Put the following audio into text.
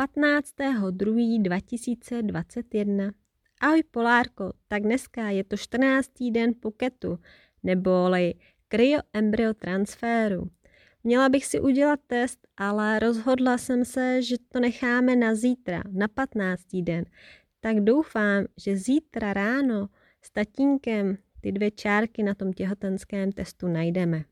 15.2.2021. Ahoj Polárko, tak dneska je to 14. den poketu, neboli kryoembryo transferu. Měla bych si udělat test, ale rozhodla jsem se, že to necháme na zítra, na 15. den. Tak doufám, že zítra ráno s tatínkem ty dvě čárky na tom těhotenském testu najdeme.